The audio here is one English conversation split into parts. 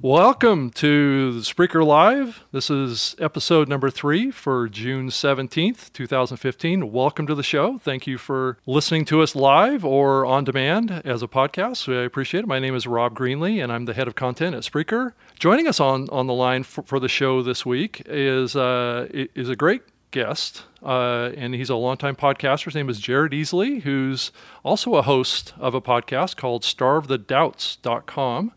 Welcome to Spreaker Live. This is episode number three for June 17th, 2015. Welcome to the show. Thank you for listening to us live or on demand as a podcast. I appreciate it. My name is Rob Greenlee, and I'm the head of content at Spreaker. Joining us on, on the line for, for the show this week is, uh, is a great guest, uh, and he's a longtime podcaster. His name is Jared Easley, who's also a host of a podcast called starvethedoubts.com.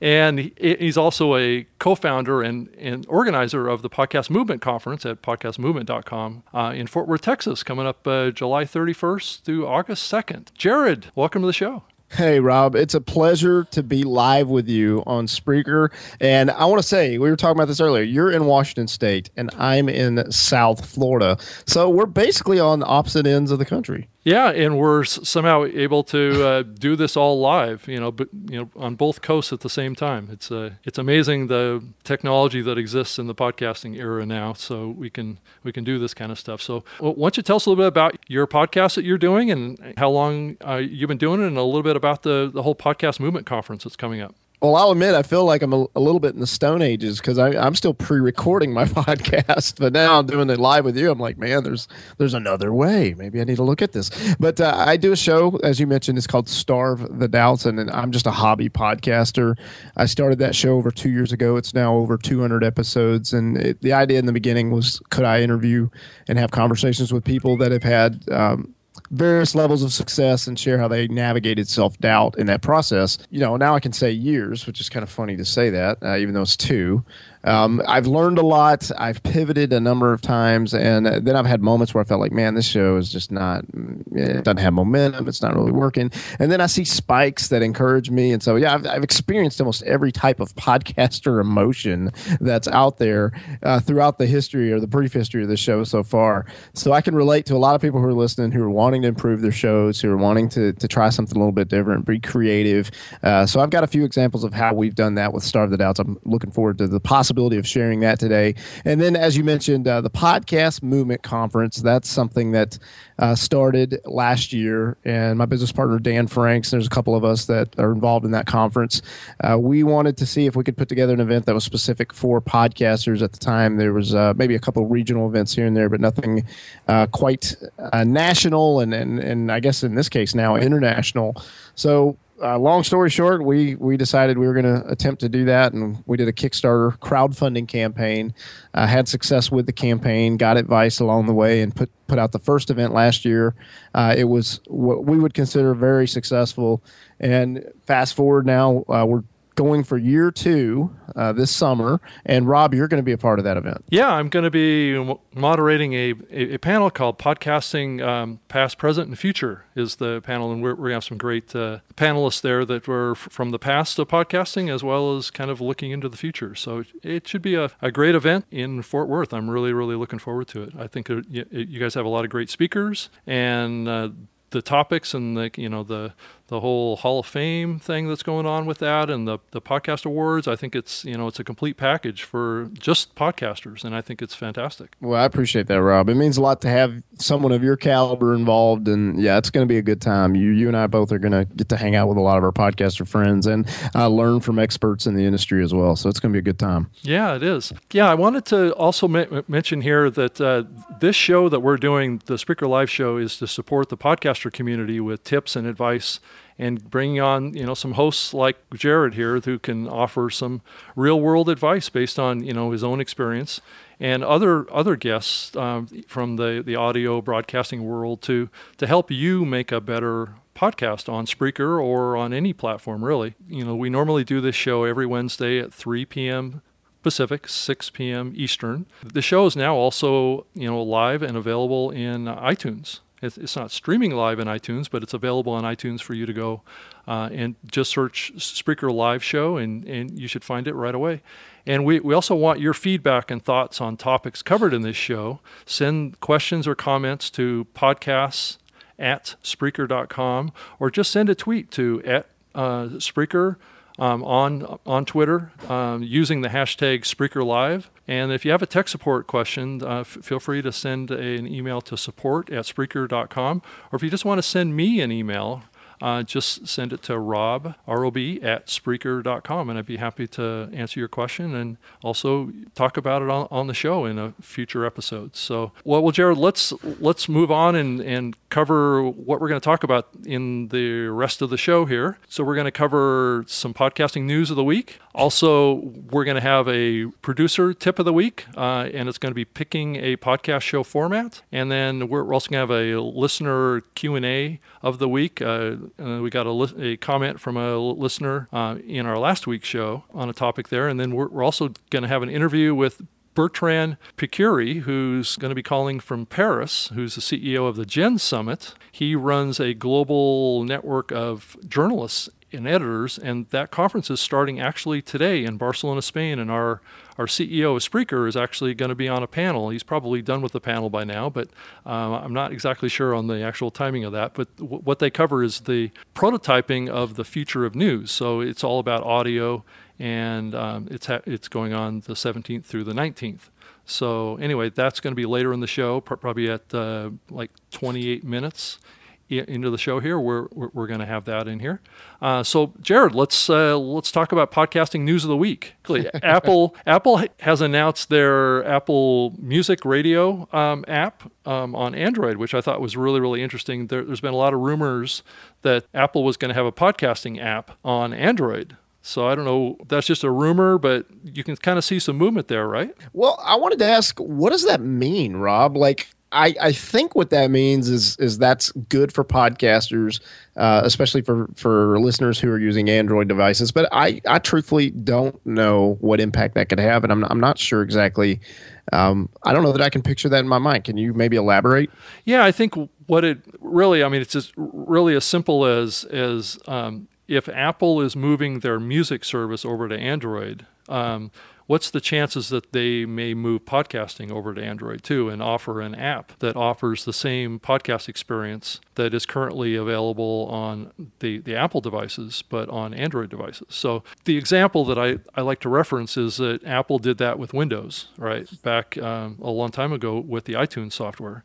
And he, he's also a co founder and, and organizer of the Podcast Movement Conference at podcastmovement.com uh, in Fort Worth, Texas, coming up uh, July 31st through August 2nd. Jared, welcome to the show. Hey, Rob, it's a pleasure to be live with you on Spreaker. And I want to say, we were talking about this earlier. You're in Washington State, and I'm in South Florida. So we're basically on opposite ends of the country. Yeah, and we're somehow able to uh, do this all live, you know, but you know, on both coasts at the same time. It's uh, it's amazing the technology that exists in the podcasting era now. So we can we can do this kind of stuff. So why don't you tell us a little bit about your podcast that you're doing and how long uh, you've been doing it, and a little bit about the the whole podcast movement conference that's coming up. Well, I'll admit I feel like I'm a, a little bit in the Stone Ages because I'm still pre-recording my podcast, but now I'm doing it live with you. I'm like, man, there's there's another way. Maybe I need to look at this. But uh, I do a show, as you mentioned, it's called Starve the Doubts, and, and I'm just a hobby podcaster. I started that show over two years ago. It's now over 200 episodes, and it, the idea in the beginning was, could I interview and have conversations with people that have had um, various levels of success and share how they navigated self doubt in that process. You know, now I can say years, which is kind of funny to say that, uh, even though it's two. Um, I've learned a lot. I've pivoted a number of times, and then I've had moments where I felt like, man, this show is just not. It doesn't have momentum. It's not really working. And then I see spikes that encourage me, and so yeah, I've, I've experienced almost every type of podcaster emotion that's out there uh, throughout the history or the brief history of the show so far. So I can relate to a lot of people who are listening, who are wanting to improve their shows, who are wanting to to try something a little bit different, be creative. Uh, so I've got a few examples of how we've done that with Starve the Doubts. I'm looking forward to the possibility possibility of sharing that today. And then, as you mentioned, uh, the Podcast Movement Conference, that's something that uh, started last year. And my business partner, Dan Franks, and there's a couple of us that are involved in that conference. Uh, we wanted to see if we could put together an event that was specific for podcasters at the time. There was uh, maybe a couple of regional events here and there, but nothing uh, quite uh, national and, and, and I guess in this case now international. So uh, long story short, we we decided we were going to attempt to do that, and we did a Kickstarter crowdfunding campaign. Uh, had success with the campaign, got advice along the way, and put put out the first event last year. Uh, it was what we would consider very successful. And fast forward now, uh, we're going for year two uh, this summer. And Rob, you're going to be a part of that event. Yeah, I'm going to be moderating a, a, a panel called Podcasting um, Past, Present, and Future is the panel. And we're, to have some great uh, panelists there that were f- from the past of podcasting as well as kind of looking into the future. So it should be a, a great event in Fort Worth. I'm really, really looking forward to it. I think it, you guys have a lot of great speakers and uh, the topics and the you know the the whole Hall of Fame thing that's going on with that and the, the podcast awards. I think it's you know it's a complete package for just podcasters, and I think it's fantastic. Well, I appreciate that, Rob. It means a lot to have someone of your caliber involved, and yeah, it's going to be a good time. You you and I both are going to get to hang out with a lot of our podcaster friends and uh, learn from experts in the industry as well. So it's going to be a good time. Yeah, it is. Yeah, I wanted to also ma- mention here that uh, this show that we're doing, the Spreaker Live show, is to support the podcaster community with tips and advice and bringing on you know some hosts like Jared here who can offer some real world advice based on you know his own experience and other other guests um, from the the audio broadcasting world to to help you make a better podcast on Spreaker or on any platform really. You know, we normally do this show every Wednesday at 3 p.m. Pacific, 6 p.m. Eastern. The show is now also, you know, live and available in iTunes. It's, it's not streaming live in iTunes, but it's available on iTunes for you to go uh, and just search Spreaker Live Show, and, and you should find it right away. And we, we also want your feedback and thoughts on topics covered in this show. Send questions or comments to podcasts at Spreaker.com or just send a tweet to at uh, Spreaker um, on on Twitter um, using the hashtag SpreakerLive. And if you have a tech support question, uh, f- feel free to send a, an email to support at Spreaker.com. Or if you just want to send me an email, uh, just send it to rob, R-O-B, at Spreaker.com, and I'd be happy to answer your question and also talk about it on, on the show in a future episode. So, well, well, Jared, let's let's move on and, and cover what we're going to talk about in the rest of the show here. So, we're going to cover some podcasting news of the week. Also, we're going to have a producer tip of the week, uh, and it's going to be picking a podcast show format. And then we're also going to have a listener Q&A of the week. Uh, uh, we got a, li- a, comment from a listener uh, in our last week's show on a topic there. And then we're, we're also going to have an interview with Bertrand Pecquerie, who's going to be calling from Paris, who's the CEO of the Gen Summit. He runs a global network of journalists and editors, and that conference is starting actually today in Barcelona, Spain. And our our CEO of Spreaker is actually going to be on a panel. He's probably done with the panel by now, but um, I'm not exactly sure on the actual timing of that. But w- what they cover is the prototyping of the future of news. So it's all about audio, and um, it's ha- it's going on the 17th through the 19th. So anyway, that's going to be later in the show, probably at uh, like 28 minutes into the show here. We're we're, we're going to have that in here. Uh, so Jared, let's uh, let's talk about podcasting news of the week. Apple Apple has announced their Apple Music Radio um, app um, on Android, which I thought was really really interesting. There, has been a lot of rumors that Apple was going to have a podcasting app on Android. So I don't know. That's just a rumor, but you can kind of see some movement there, right? Well, I wanted to ask, what does that mean, Rob? Like, I, I think what that means is is that's good for podcasters, uh, especially for, for listeners who are using Android devices. But I, I truthfully don't know what impact that could have, and I'm not, I'm not sure exactly. Um, I don't know that I can picture that in my mind. Can you maybe elaborate? Yeah, I think what it really, I mean, it's just really as simple as as um, if Apple is moving their music service over to Android. Um, what's the chances that they may move podcasting over to Android too and offer an app that offers the same podcast experience that is currently available on the, the Apple devices, but on Android devices? So the example that I, I like to reference is that Apple did that with Windows, right? Back um, a long time ago with the iTunes software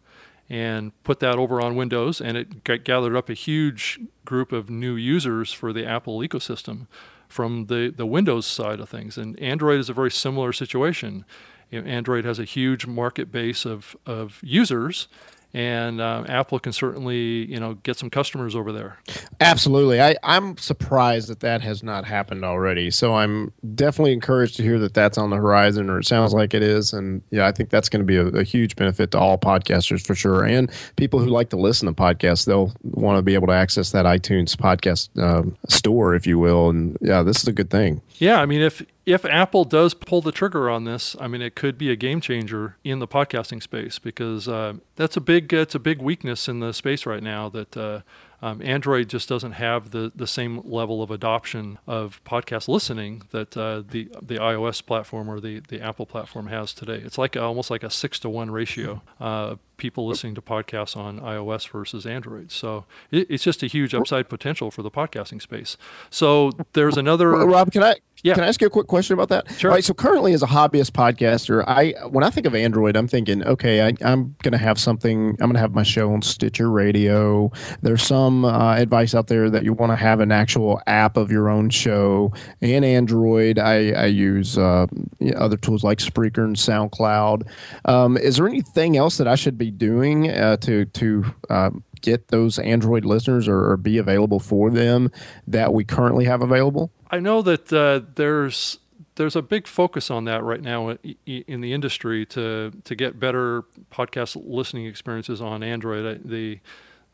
and put that over on Windows, and it gathered up a huge group of new users for the Apple ecosystem from the, the Windows side of things. And Android is a very similar situation. You know, Android has a huge market base of, of users, and uh, Apple can certainly you know get some customers over there. Absolutely, I, I'm surprised that that has not happened already. So I'm definitely encouraged to hear that that's on the horizon, or it sounds like it is. And yeah, I think that's going to be a, a, huge benefit to all podcasters for sure, and people who like to listen to podcasts. They'll want to be able to access that iTunes podcast um, store, if you will. And yeah, this is a good thing. Yeah, I mean, if if Apple does pull the trigger on this, I mean, it could be a game changer in the podcasting space because uh, that's a big it's a big weakness in the space right now that. Uh, um, Android just doesn't have the, the same level of adoption of podcast listening that uh, the the iOS platform or the, the Apple platform has today. It's like almost like a six to one ratio uh, people listening to podcasts on iOS versus Android. So it, it's just a huge upside potential for the podcasting space. So there's another. Rob, can I yeah. Can I ask you a quick question about that? Sure. All right. So currently, as a hobbyist podcaster, I when I think of Android, I'm thinking, okay, I, am going to have something. I'm going to have my show on Stitcher Radio. There's some uh, advice out there that you want to have an actual app of your own show. And Android, I, I use uh, other tools like Spreaker and SoundCloud. Um, is there anything else that I should be doing uh, to to um, get those Android listeners or, or, be available for them that we currently have available? I know that uh, there's there's a big focus on that right now in the industry to to get better podcast listening experiences on Android. The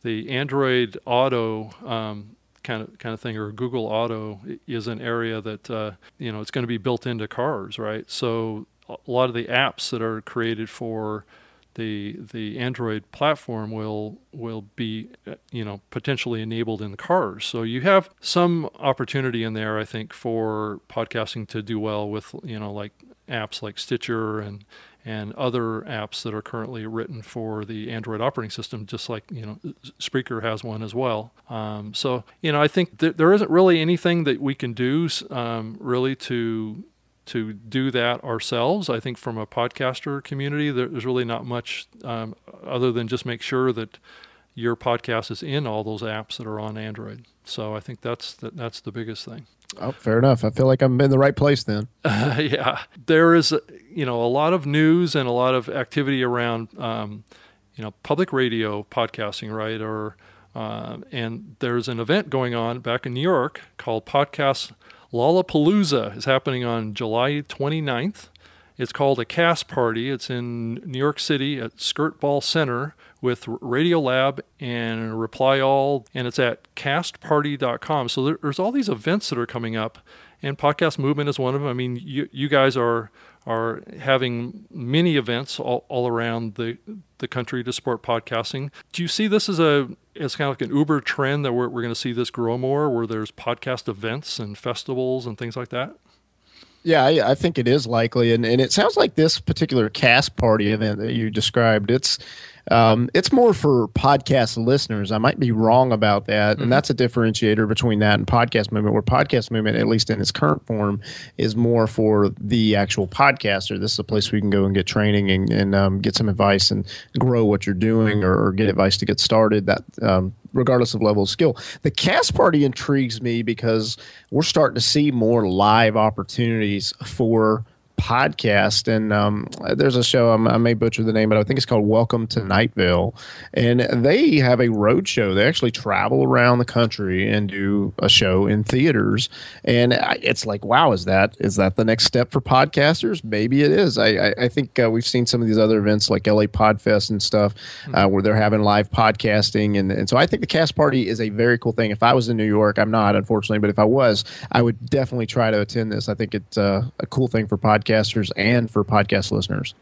the Android Auto um, kind of kind of thing or Google Auto is an area that uh, you know it's going to be built into cars, right? So a lot of the apps that are created for the the Android platform will will be uh, you know potentially enabled in the cars. So you have some opportunity in there, I think, for podcasting to do well with you know like apps like Stitcher and and other apps that are currently written for the Android operating system, just like you know Spreaker has one as well. Um, so you know I think th- there isn't really anything that we can do um, really to to do that ourselves. I think from a podcaster community, there's really not much um, other than just make sure that your podcast is in all those apps that are on Android. So I think that's the, that's the biggest thing. Oh, fair enough. I feel like I'm in the right place then. Uh, yeah, there is you know a lot of news and a lot of activity around um, you know public radio podcasting, right? Or uh, and there's an event going on back in New York called Podcast Lollapalooza is happening on July 29th. It's called a cast party. It's in New York City at Skirball Center with Radiolab and Reply All, and it's at castparty.com. So there's all these events that are coming up, and Podcast Movement is one of them. I mean, you, you guys are are having many events all, all around the the country to support podcasting. Do you see this as a as kind of like an Uber trend that we're, we're going to see this grow more, where there's podcast events and festivals and things like that? Yeah, I, I, think it is likely, and, and it sounds like this particular cast party event that you described. It's um, it's more for podcast listeners. I might be wrong about that, mm-hmm. and that's a differentiator between that and podcast movement. Where podcast movement, at least in its current form, is more for the actual podcaster. This is a place we can go and get training and, and um, get some advice and grow what you're doing, or, or get advice to get started. That um, regardless of level of skill. The cast party intrigues me because we're starting to see more live opportunities for podcast, and um, there's a show I'm, i may butcher the name, but I think it's called Welcome to Night Vale, and they have a road show. They actually travel around the country and do a show in theaters, and it's like, wow, is that is that the next step for podcasters? Maybe it is. I I, I think uh, we've seen some of these other events like LA Podfest and stuff uh, mm-hmm. where they're having live podcasting, and and so I think the cast party is a very cool thing. If I was in New York, I'm not unfortunately, but if I was, I would definitely try to attend this. I think it's uh, a cool thing for podcasters podcasters and for podcast listeners.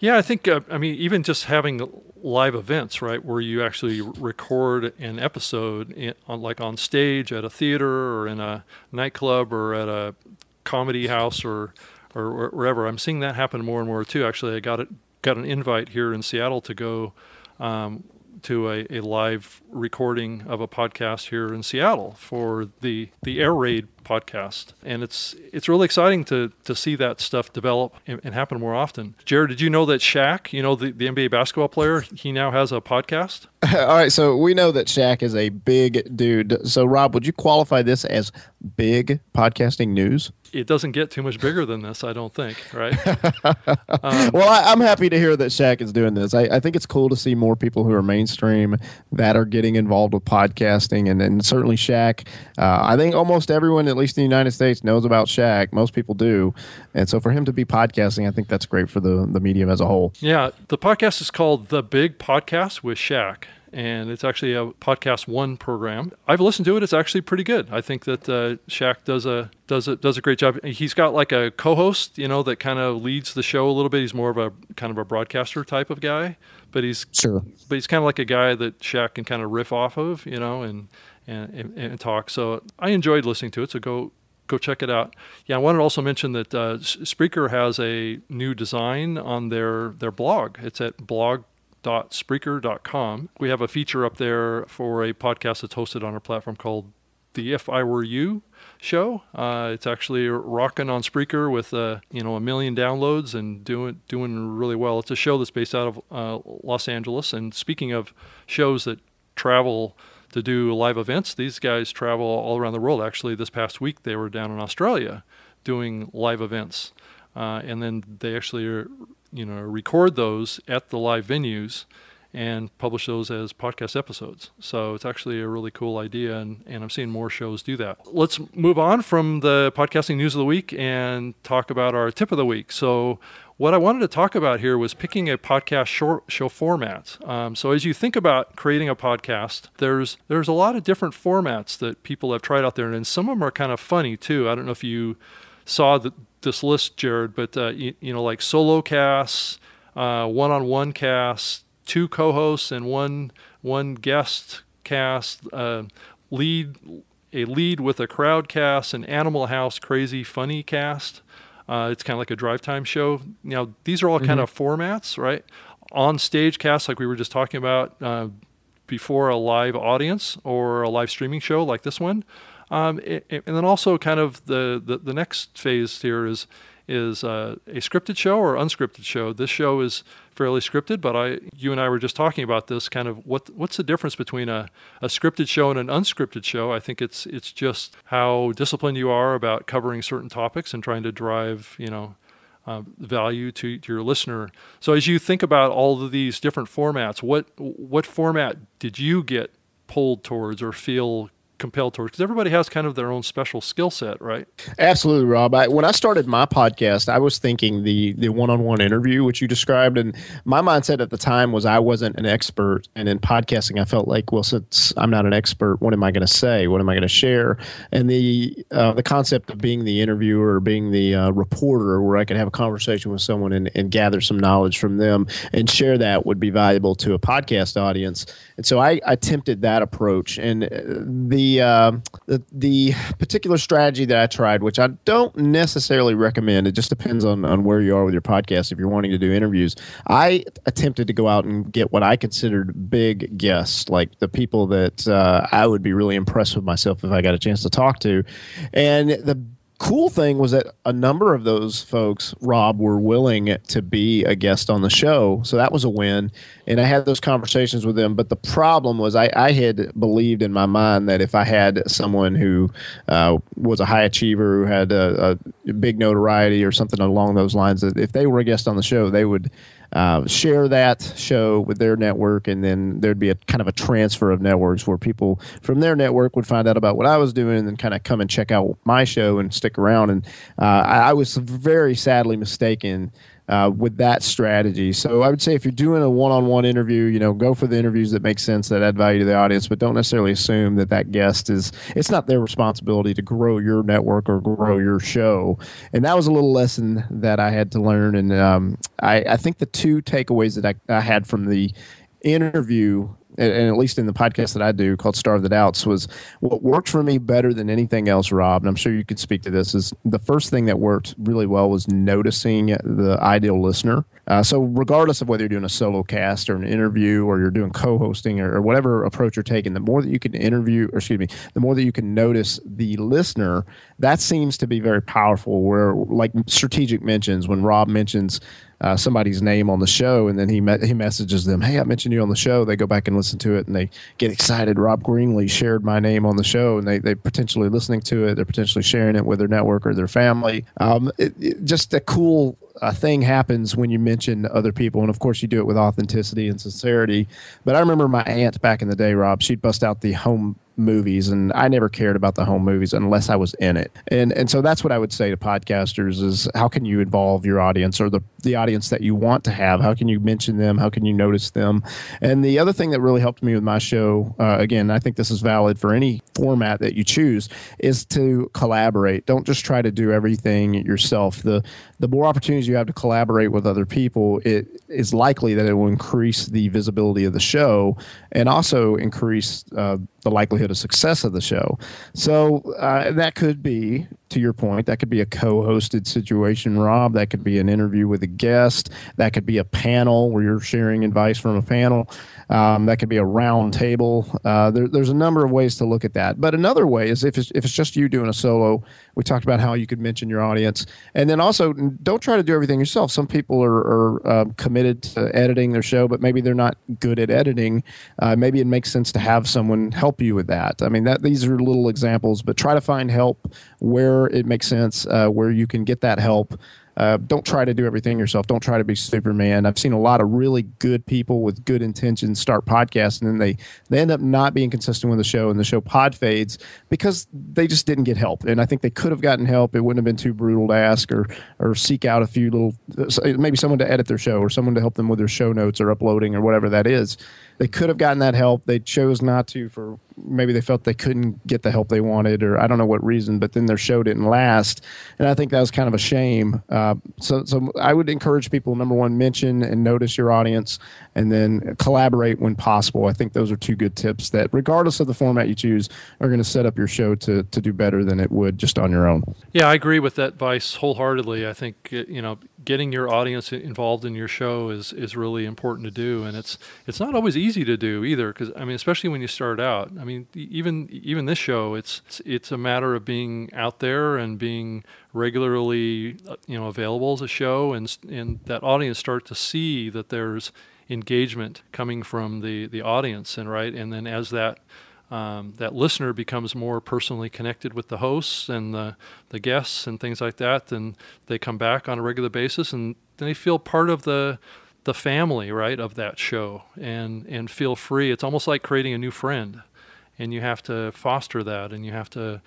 Yeah, I think, uh, I mean, even just having live events, right, where you actually record an episode in, on, like on stage at a theater or in a nightclub or at a comedy house or, or wherever. I'm seeing that happen more and more too. Actually, I got it, got an invite here in Seattle to go um, to a, a live recording of a podcast here in Seattle for the the Air Raid podcast, and it's it's really exciting to to see that stuff develop and, and, happen more often. Jared, did you know that Shaq, you know the, the NBA basketball player, he now has a podcast? All right, so we know that Shaq is a big dude. So Rob, would you qualify this as big podcasting news? It doesn't get too much bigger than this, I don't think. Right? um, well, I, am happy to hear that Shaq is doing this. I, I, think it's cool to see more people who are mainstream that are getting involved with podcasting, and, and certainly Shaq. Uh, I think almost everyone, at least in the United States, knows about Shaq. Most people do, and so for him to be podcasting, I think that's great for the the medium as a whole. Yeah, the podcast is called The Big Podcast with Shaq and it's actually a podcast one program. I've listened to it; it's actually pretty good. I think that uh, Shaq does a does a does a great job. He's got like a co-host, you know, that kind of leads the show a little bit. He's more of a kind of a broadcaster type of guy, but he's sure. But he's kind of like a guy that Shaq can kind of riff off of, you know, and and, and, and talk. So I enjoyed listening to it. So go go check it out. Yeah, I wanted to also mention that uh, Spreaker has a new design on their their blog. It's at blog www.spreaker.com. We have a feature up there for a podcast that's hosted on our platform called the If I Were You show. Uh, it's actually rocking on Spreaker with uh, you know a million downloads and doing doing really well. It's a show that's based out of uh, Los Angeles. And speaking of shows that travel to do live events, these guys travel all around the world. Actually, this past week they were down in Australia doing live events, uh, and then they actually are you know record those at the live venues and publish those as podcast episodes. So it's actually a really cool idea, and, and I'm seeing more shows do that. Let's move on from the podcasting news of the week and talk about our tip of the week. So, what I wanted to talk about here was picking a podcast short show format. Um, so, as you think about creating a podcast, there's there's a lot of different formats that people have tried out there, and some of them are kind of funny too. I don't know if you saw the, this list, Jared, but uh, you, you, know, like solo casts, uh, one-on-one casts, two co-hosts, and one one guest cast. Uh, lead a lead with a crowd cast, an Animal House crazy funny cast. Uh, it's kind of like a drive time show. Now these are all mm-hmm. kind of formats, right? On stage cast, like we were just talking about uh, before a live audience or a live streaming show like this one. Um, and then also kind of the, the, the next phase here is is uh, a scripted show or unscripted show. This show is fairly scripted, but I, you and I were just talking about this kind of what what's the difference between a, a scripted show and an unscripted show? I think it's it's just how disciplined you are about covering certain topics and trying to drive you know uh, value to, to your listener. So as you think about all of these different formats, what what format did you get pulled towards or feel compelled towards because everybody has kind of their own special skill set right? Absolutely rob. I, when i started my podcast i was thinking the the one-on-one interview which you described and my mindset at the time was i wasn't an expert and in podcasting i felt like well since i'm not an expert what am i going to say? What am i going to share? And the uh, the concept of being the interviewer or being the uh, reporter where i could have a conversation with someone and, and gather some knowledge from them and share that would be valuable to a podcast audience. And so i, I attempted that approach and uh, the uh, the the particular strategy that I tried, which I don't necessarily recommend. It just depends on on where you are with your podcast. If you're wanting to do interviews, I attempted to go out and get what I considered big guests, like the people that uh, I would be really impressed with myself if I got a chance to talk to, and the cool thing was that a number of those folks, Rob, were willing to be a guest on the show. So that was a win. And I had those conversations with them. But the problem was, I, I had believed in my mind that if I had someone who uh, was a high achiever, who had a, a big notoriety or something along those lines, that if they were a guest on the show, they would uh, share that show with their network, and then there'd be a kind of a transfer of networks where people from their network would find out about what I was doing, and then kind of come and check out my show and stick around. And uh, I, I was very sadly mistaken uh, with that strategy. So I would say if you're doing a one-on-one interview, you know, go for the interviews that make sense that add value to the audience, but don't necessarily assume that that guest is. It's not their responsibility to grow your network or grow your show. And that was a little lesson that I had to learn. And um, I, I, think the two takeaways that I, I had from the interview and, at least in the podcast that I do called Starve the Doubts, was what worked for me better than anything else, Rob, and I'm sure you could speak to this, is the first thing that worked really well was noticing the ideal listener. Uh, so, regardless of whether you're doing a solo cast or an interview or you're doing co hosting or, or, whatever approach you're taking, the more that you can interview, or excuse me, the more that you can notice the listener, that seems to be very powerful. Where, like strategic mentions, when Rob mentions, uh, somebody's name on the show, and then he he messages them, "Hey, I mentioned you on the show." They go back and listen to it, and they get excited. Rob Greenlee shared my name on the show, and they they potentially listening to it. They're potentially sharing it with their network or their family. Um, it, it, just a cool a thing happens when you mention other people, and of course you do it with authenticity and sincerity. But I remember my aunt back in the day, Rob. She'd bust out the home movies and I never cared about the home movies unless I was in it. And and so that's what I would say to podcasters is how can you involve your audience or the the audience that you want to have? How can you mention them? How can you notice them? And the other thing that really helped me with my show, uh, again, I think this is valid for any format that you choose, is to collaborate. Don't just try to do everything yourself. The the more opportunities you have to collaborate with other people, it is likely that it will increase the visibility of the show and also increase uh, the likelihood of success of the show. So uh, that could be, to your point, that could be a co-hosted situation, Rob. That could be an interview with a guest. That could be a panel where you're sharing advice from a panel. Um, that could be a round table. Uh, there, there's a number of ways to look at that. But another way is if it's, if it's just you doing a solo. We talked about how you could mention your audience, and then also don't try to do everything yourself. Some people are, are uh, committed to editing their show, but maybe they're not good at editing. Uh, maybe it makes sense to have someone help you with that. I mean, that these are little examples, but try to find help where it makes sense, uh, where you can get that help. Uh, don't try to do everything yourself. Don't try to be Superman. I've seen a lot of really good people with good intentions start podcasts, and then they they end up not being consistent with the show, and the show pod fades because they just didn't get help. And I think they could have gotten help. It wouldn't have been too brutal to ask or or seek out a few little maybe someone to edit their show or someone to help them with their show notes or uploading or whatever that is. they could have gotten that help. They chose not to for maybe they felt they couldn't get the help they wanted, or I don't know what reason. But then their show didn't last, and I think that was kind of a shame. Uh, so, so I would encourage people: number one, mention and notice your audience, and then collaborate when possible. I think those are two good tips that, regardless of the format you choose, are going to set up your show to to do better than it would just on your own. Yeah, I agree with that advice wholeheartedly. I think you know getting your audience involved in your show is is really important to do, and it's it's not always easy to do either. Because I mean, especially when you start out. I mean, even even this show, it's it's a matter of being out there and being regularly uh, you know available as a show, and and that audience start to see that there's engagement coming from the the audience, and right, and then as that um, that listener becomes more personally connected with the hosts and the, the guests and things like that, then they come back on a regular basis and they feel part of the the family, right, of that show and and feel free. It's almost like creating a new friend, and you have to foster that, and you have to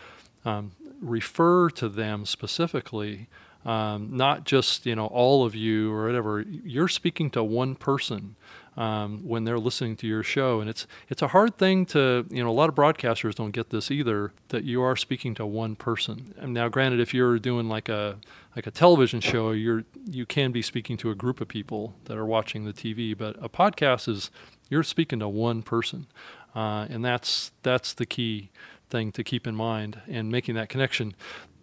um, refer to them specifically, um, not just you know all of you or whatever. You're speaking to one person um, when they're listening to your show. And it's it's a hard thing to you know a lot of broadcasters don't get this either that you are speaking to one person. And now, granted, if you're doing like a like a television show, you're you can be speaking to a group of people that are watching the TV. But a podcast is you're speaking to one person, uh, and that's that's the key thing to keep in mind and making that connection.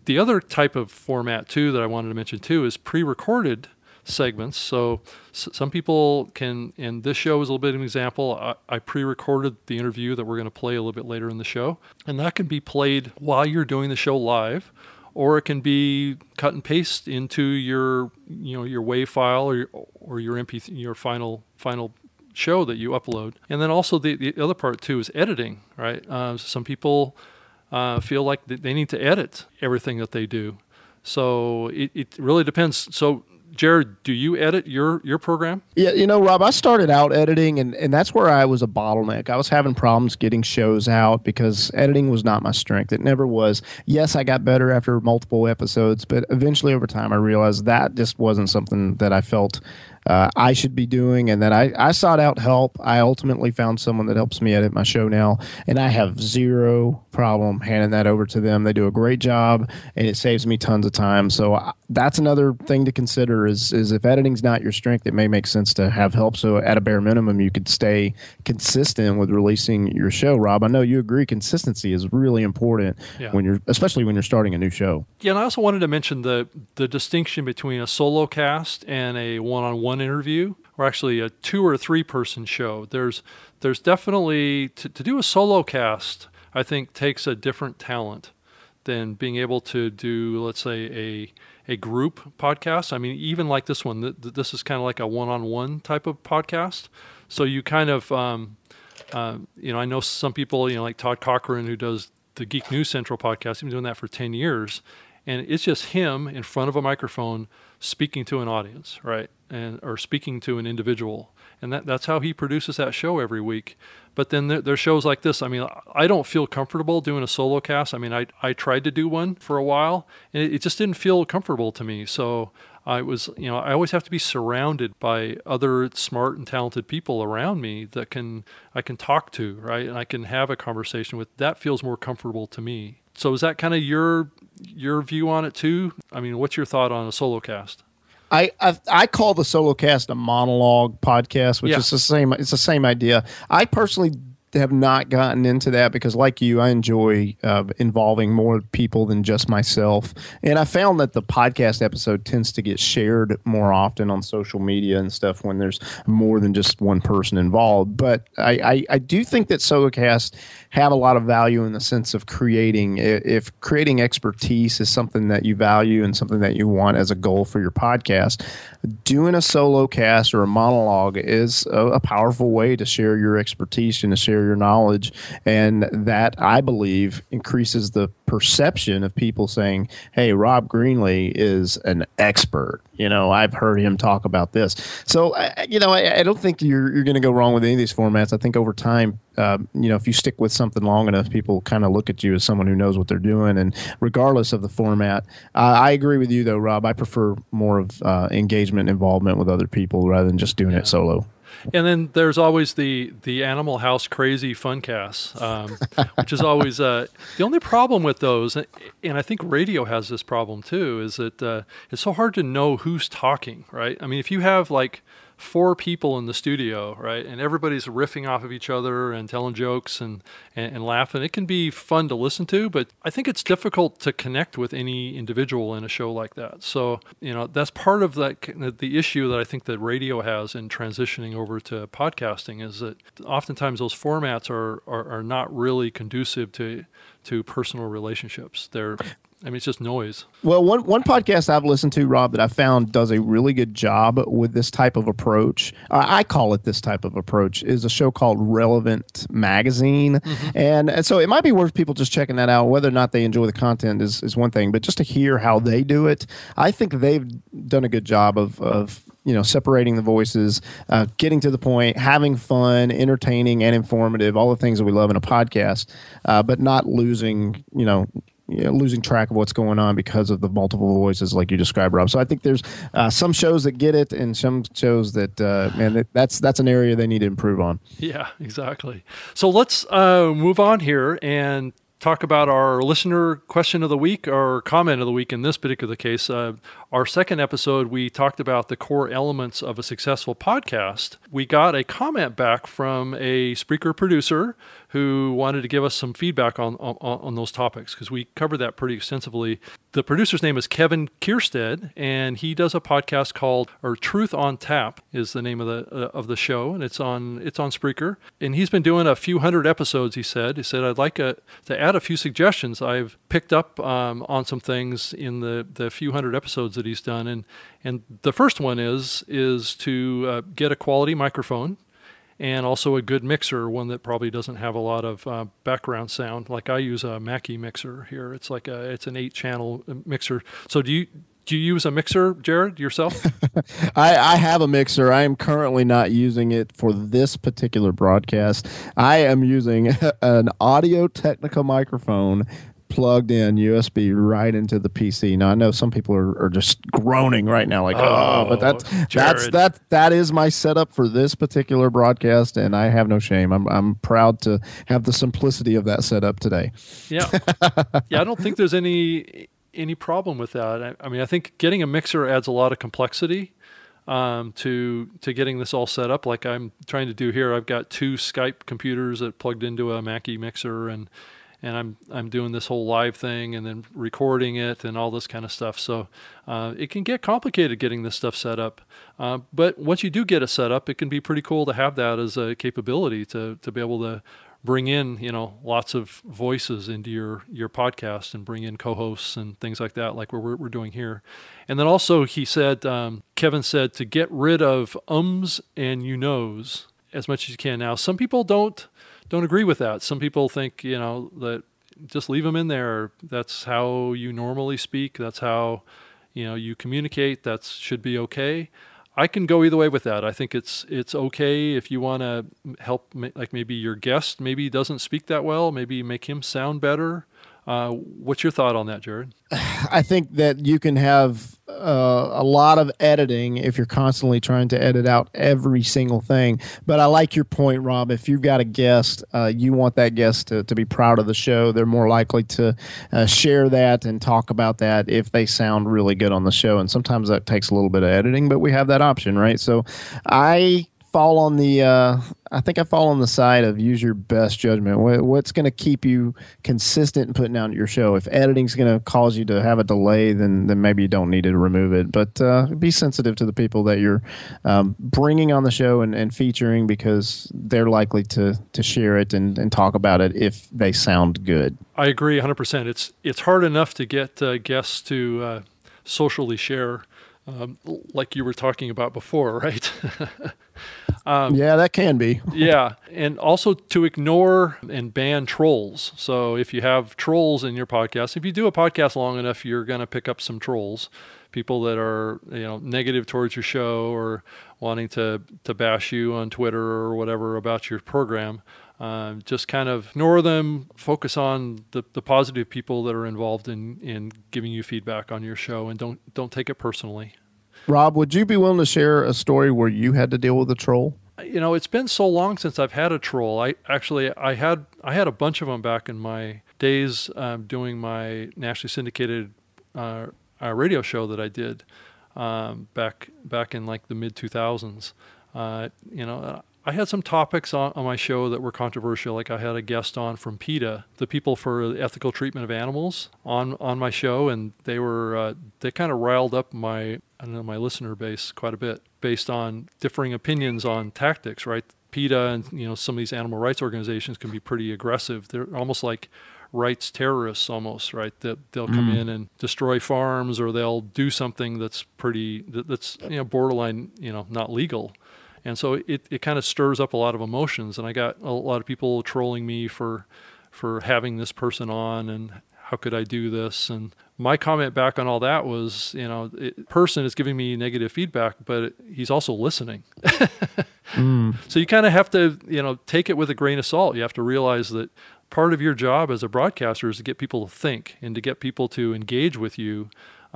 The other type of format too that I wanted to mention too is pre-recorded segments. So some people can, and this show is a little bit of an example. I, I pre recorded the interview that we're going to play a little bit later in the show, and that can be played while you're doing the show live. Or it can be cut and paste into your, you know, your WAV file or or your MP, your final final show that you upload. And then also the, the other part too is editing, right? Uh, some people uh, feel like they need to edit everything that they do. So it, it really depends. So Jared, do you edit your your program? Yeah, you know, Rob, I started out editing, and and that's where I was a bottleneck. I was having problems getting shows out because editing was not my strength. It never was. Yes, I got better after multiple episodes, but eventually over time, I realized that just wasn't something that I felt uh, I should be doing, and then I, I sought out help. I ultimately found someone that helps me edit my show now, and I have zero problem handing that over to them. They do a great job, and it saves me tons of time. So I, that's another thing to consider is is if editing's not your strength, it may make sense to have help. So at a bare minimum, you could stay consistent with releasing your show. Rob, I know you agree. Consistency is really important yeah. when you're, especially when you're starting a new show. Yeah, and I also wanted to mention the the distinction between a solo cast and a one on one interview or actually a two or three person show. There's there's definitely to, to do a solo cast. I think takes a different talent than being able to do let's say a a group podcast. I mean, even like this one, th- this is kind of like a one-on-one type of podcast. So you kind of, um, uh, you know, I know some people, you know, like Todd Cochran, who does the Geek News Central podcast. He's been doing that for ten years, and it's just him in front of a microphone speaking to an audience, right? And or speaking to an individual. And that, that's how he produces that show every week. But then there, there's shows like this. I mean, I don't feel comfortable doing a solo cast. I mean, I, I tried to do one for a while, and it, it just didn't feel comfortable to me. So I was, you know, I always have to be surrounded by other smart and talented people around me that can I can talk to, right? And I can have a conversation with. That feels more comfortable to me. So is that kind of your your view on it too? I mean, what's your thought on a solo cast? I, I, I call the solo cast a monologue podcast, which yeah. is the same. It's the same idea. I personally have not gotten into that because, like you, I enjoy uh, involving more people than just myself. And I found that the podcast episode tends to get shared more often on social media and stuff when there's more than just one person involved. But I, I, I do think that SoloCast have a lot of value in the sense of creating. If creating expertise is something that you value and something that you want as a goal for your podcast, doing a solo cast or a monologue is a, a powerful way to share your expertise and to share your knowledge. And that, I believe, increases the perception of people saying, hey, Rob Greenlee is an expert. You know, I've heard him talk about this. So, you know, I, I don't think you're, you're going to go wrong with any of these formats. I think over time, uh, you know, if you stick with something long enough, people kind of look at you as someone who knows what they're doing. And regardless of the format, uh, I agree with you, though, Rob. I prefer more of uh, engagement, involvement with other people rather than just doing yeah. it solo. And then there's always the the Animal House crazy funcasts, um, which is always uh, the only problem with those. And I think radio has this problem too. Is that uh, it's so hard to know who's talking, right? I mean, if you have like four people in the studio, right? And everybody's riffing off of each other and telling jokes and, and, and, laughing. It can be fun to listen to, but I think it's difficult to connect with any individual in a show like that. So, you know, that's part of that the issue that I think that radio has in transitioning over to podcasting is that oftentimes those formats are, are, are not really conducive to to personal relationships. They're I mean, it's just noise. Well, one one podcast I've listened to, Rob, that I found does a really good job with this type of approach. Uh, I call it this type of approach. Is a show called Relevant Magazine, mm-hmm. and, and so it might be worth people just checking that out. Whether or not they enjoy the content is is one thing, but just to hear how they do it, I think they've done a good job of of you know separating the voices uh, getting to the point having fun entertaining and informative all the things that we love in a podcast uh, but not losing you know you know, losing track of what's going on because of the multiple voices, like you described, Rob. So I think there's uh, some shows that get it, and some shows that uh, man, that's that's an area they need to improve on. Yeah, exactly. So let's uh, move on here and talk about our listener question of the week or comment of the week in this particular case. Uh, our second episode, we talked about the core elements of a successful podcast. We got a comment back from a Spreaker producer who wanted to give us some feedback on, on, on those topics because we covered that pretty extensively. The producer's name is Kevin Kierstead, and he does a podcast called or Truth on Tap is the name of the uh, of the show, and it's on it's on Spreaker. And he's been doing a few hundred episodes. He said he said I'd like a, to add a few suggestions. I've picked up um, on some things in the the few hundred episodes that he's done, and and the first one is is to uh, get a quality microphone and also a good mixer, one that probably doesn't have a lot of uh, background sound. Like I use a Mackie mixer here. It's like a it's an eight channel uh, mixer. So do you do you use a mixer, Jared, yourself? I, I, have a mixer. I am currently not using it for this particular broadcast. I am using an Audio Technica microphone plugged in USB right into the PC. Now I know some people are, are just groaning right now, like oh, oh but that's Jared. that's that that is my setup for this particular broadcast, and I have no shame. I'm I'm proud to have the simplicity of that setup today. Yeah, yeah. I don't think there's any any problem with that. I, I mean, I think getting a mixer adds a lot of complexity. Um, to to getting this all set up like I'm trying to do here. I've got two Skype computers that plugged into a Mackie mixer and and I'm I'm doing this whole live thing and then recording it and all this kind of stuff. So uh, it can get complicated getting this stuff set up. Uh, but once you do get it set up, it can be pretty cool to have that as a capability to to be able to bring in you know lots of voices into your your podcast and bring in co-hosts and things like that like we're, we're doing here and then also he said um, kevin said to get rid of ums and you knows as much as you can now some people don't don't agree with that. Some people think, you know, that just leave them in there. That's how you normally speak. That's how, you know, you communicate. That should be okay. I can go either way with that. I think it's it's okay if you want to help, like maybe your guest maybe doesn't speak that well, maybe make him sound better. Uh, what's your thought on that, Jared? I think that you can have uh, a lot of editing if you're constantly trying to edit out every single thing. But I like your point, Rob. If you've got a guest, uh, you want that guest to, to be proud of the show. They're more likely to uh, share that and talk about that if they sound really good on the show. And sometimes that takes a little bit of editing, but we have that option, right? So I fall on the uh, I think I fall on the side of use your best judgment. What's going to keep you consistent in putting out your show? If editing's going to cause you to have a delay, then then maybe you don't need to remove it. But uh, be sensitive to the people that you're um, bringing on the show and, and featuring because they're likely to to share it and, and talk about it if they sound good. I agree 100%. It's it's hard enough to get uh, guests to uh, socially share um, like you were talking about before, right? um, yeah, that can be. yeah, and also to ignore and ban trolls. So if you have trolls in your podcast, if you do a podcast long enough, you're going to pick up some trolls, people that are you know negative towards your show or wanting to to bash you on Twitter or whatever about your program. Um, just kind of ignore them, focus on the, the positive people that are involved in, in giving you feedback on your show, and don't don't take it personally. Rob, would you be willing to share a story where you had to deal with a troll? you know, it's been so long since I've had a troll. I actually I had I had a bunch of them back in my days um, doing my nationally syndicated uh, uh, radio show that I did um, back back in like the mid 2000s. Uh, you know, I had some topics on, on, my show that were controversial. Like I had a guest on from PETA, the people for the ethical treatment of animals, on on my show, and they were uh, they kind of riled up my I don't know my listener base quite a bit based on differing opinions on tactics. Right, PETA and you know some of these animal rights organizations can be pretty aggressive. They're almost like rights terrorists almost right that they'll come mm. in and destroy farms or they'll do something that's pretty that's you know borderline you know not legal and so it, it kind of stirs up a lot of emotions and i got a lot of people trolling me for for having this person on and how could i do this? And my comment back on all that was you know it, person is giving me negative feedback but he's also listening. Mm. so you kind of have to you know take it with a grain of salt. You have to realize that part of your job as a broadcaster is to get people to think and to get people to engage with you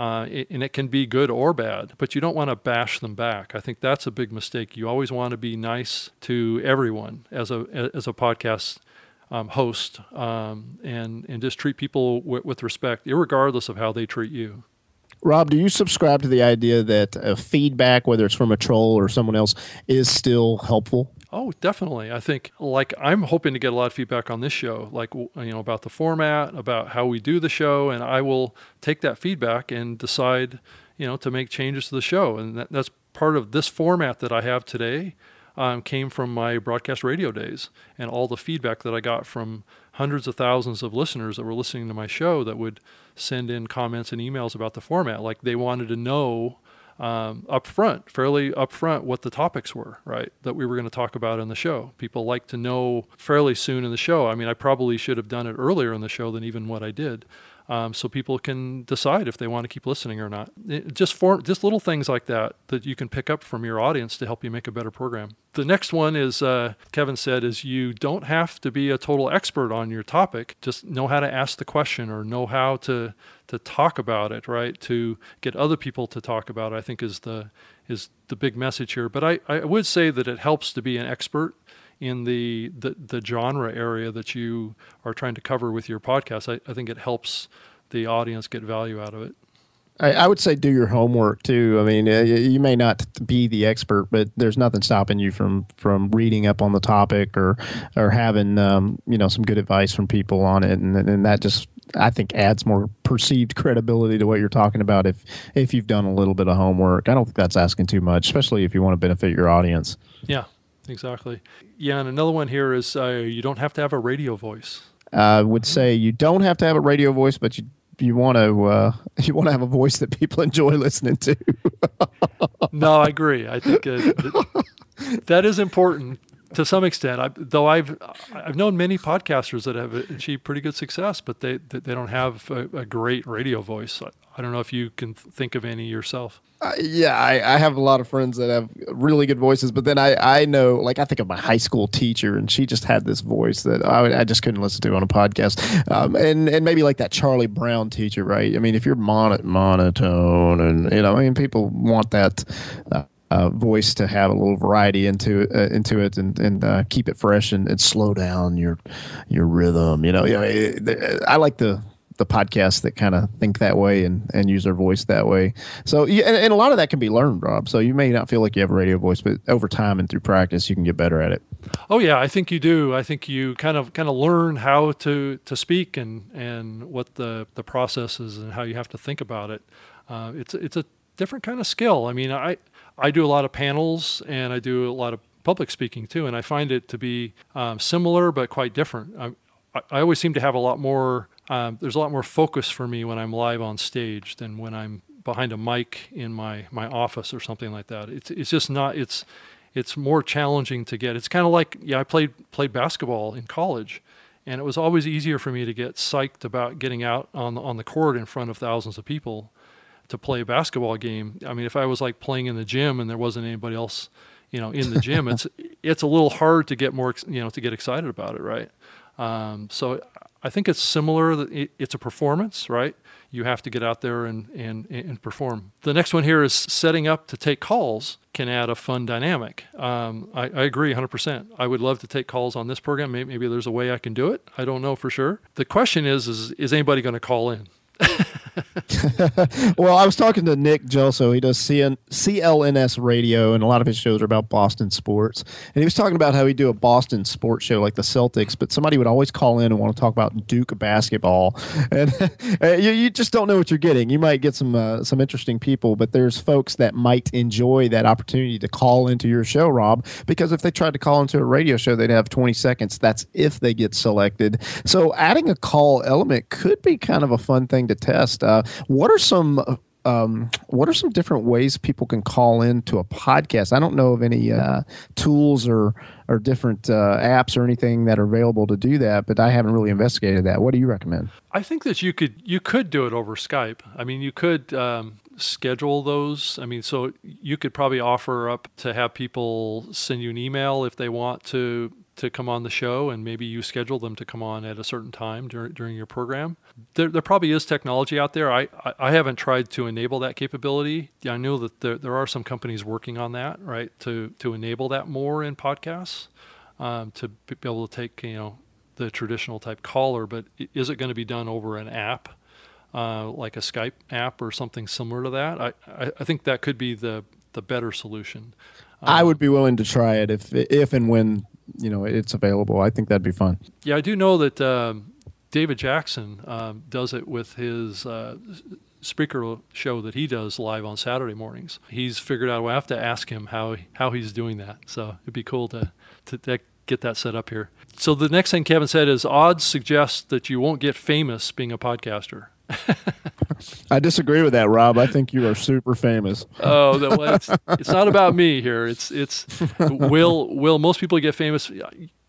uh, and it can be good or bad, but you don't want to bash them back. I think that's a big mistake. You always want to be nice to everyone as a as a podcast um, host, um, and and just treat people w- with respect, regardless of how they treat you. Rob, do you subscribe to the idea that uh, feedback, whether it's from a troll or someone else, is still helpful? Oh, definitely. I think like I'm hoping to get a lot of feedback on this show, like you know about the format, about how we do the show, and I will take that feedback and decide, you know, to make changes to the show. And that, that's part of this format that I have today. Um, came from my broadcast radio days and all the feedback that I got from hundreds of thousands of listeners that were listening to my show that would send in comments and emails about the format. Like they wanted to know um, up front, fairly upfront, what the topics were, right, that we were going to talk about in the show. People like to know fairly soon in the show. I mean, I probably should have done it earlier in the show than even what I did um, so people can decide if they want to keep listening or not. It, just for just little things like that that you can pick up from your audience to help you make a better program. The next one is uh, Kevin said is you don't have to be a total expert on your topic. Just know how to ask the question or know how to to talk about it, right? To get other people to talk about it, I think is the is the big message here. But I, I would say that it helps to be an expert in the, the, the genre area that you are trying to cover with your podcast. I, I think it helps the audience get value out of it. I, I would say do your homework too. I mean, uh, you may not be the expert, but there's nothing stopping you from from reading up on the topic or or having um, you know some good advice from people on it, and and that just I think adds more perceived credibility to what you're talking about if if you've done a little bit of homework. I don't think that's asking too much, especially if you want to benefit your audience. Yeah, exactly. Yeah, and another one here is uh, you don't have to have a radio voice. I would say you don't have to have a radio voice, but you you want to uh, you want to have a voice that people enjoy listening to. no, I agree. I think uh, that is important to some extent. I, though I've I've known many podcasters that have achieved pretty good success, but they they don't have a, a great radio voice. I, I, don't know if you can think of any yourself. Uh, yeah, I, I, have a lot of friends that have really good voices, but then I, I know, like, I think of my high school teacher, and she just had this voice that I, I just couldn't listen to on a podcast. Um, and and maybe like that Charlie Brown teacher, right? I mean, if you're mono- monotone, and you know, I mean, people want that. Uh, uh, voice to have a little variety into uh, into it and and uh, keep it fresh and, and slow down your your rhythm. You know, know I like the the podcasts that kind of think that way and, and use their voice that way. So, yeah, and, and, a lot of that can be learned, Rob. So you may not feel like you have a radio voice, but over time and through practice, you can get better at it. Oh yeah, I think you do. I think you kind of kind of learn how to to speak and and what the the process is and how you have to think about it. Uh, it's it's a different kind of skill. I mean, I I do a lot of panels and I do a lot of public speaking too, and I find it to be um, similar but quite different. I, I always seem to have a lot more um, there's a lot more focus for me when I'm live on stage than when I'm behind a mic in my, my office or something like that. It's it's just not it's it's more challenging to get. It's kind of like yeah, I played played basketball in college, and it was always easier for me to get psyched about getting out on the, on the court in front of thousands of people to play a basketball game. I mean, if I was like playing in the gym and there wasn't anybody else, you know, in the gym, it's it's a little hard to get more you know to get excited about it, right? Um, so I think it's similar. It's a performance, right? You have to get out there and, and, and perform. The next one here is setting up to take calls can add a fun dynamic. Um, I, I, agree 100%. I would love to take calls on this program. Maybe, maybe there's a way I can do it. I don't know for sure. The question is, is, is anybody going to call in? well, I was talking to Nick Gelso. He does CN, CLNS radio, and a lot of his shows are about Boston sports. And he was talking about how he do a Boston sports show like the Celtics, but somebody would always call in and want to talk about Duke basketball, and you, you, just don't know what you're getting. You might get some uh, some interesting people, but there's folks that might enjoy that opportunity to call into your show, Rob, because if they tried to call into a radio show, they'd have 20 seconds. That's if they get selected. So adding a call element could be kind of a fun thing to test. Uh, what are some um, what are some different ways people can call in to a podcast? I don't know of any uh, tools or or different uh, apps or anything that are available to do that, but I haven't really investigated that. What do you recommend? I think that you could you could do it over Skype. I mean, you could um, schedule those. I mean, so you could probably offer up to have people send you an email if they want to to come on the show, and maybe you schedule them to come on at a certain time during, during your program. There, there probably is technology out there. I, I, I haven't tried to enable that capability. I know that there, there are some companies working on that, right, to, to enable that more in podcasts, um, to be able to take, you know, the traditional type caller, but is it going to be done over an app? Uh, like a Skype app or something similar to that. I, I, I, think that could be the, the better solution. I would be willing to try it if if and when you know it's available. I think that'd be fun. Yeah, I do know that um, David Jackson um, does it with his. Uh, Spreaker show that he does live on Saturday mornings. He's figured out. I have to ask him how how he's doing that. So it'd be cool to, to, to get that set up here. So the next thing Kevin said is odds suggest that you won't get famous being a podcaster. I disagree with that, Rob. I think you are super famous. Oh, the, well, it's, it's not about me here. It's it's will will most people get famous?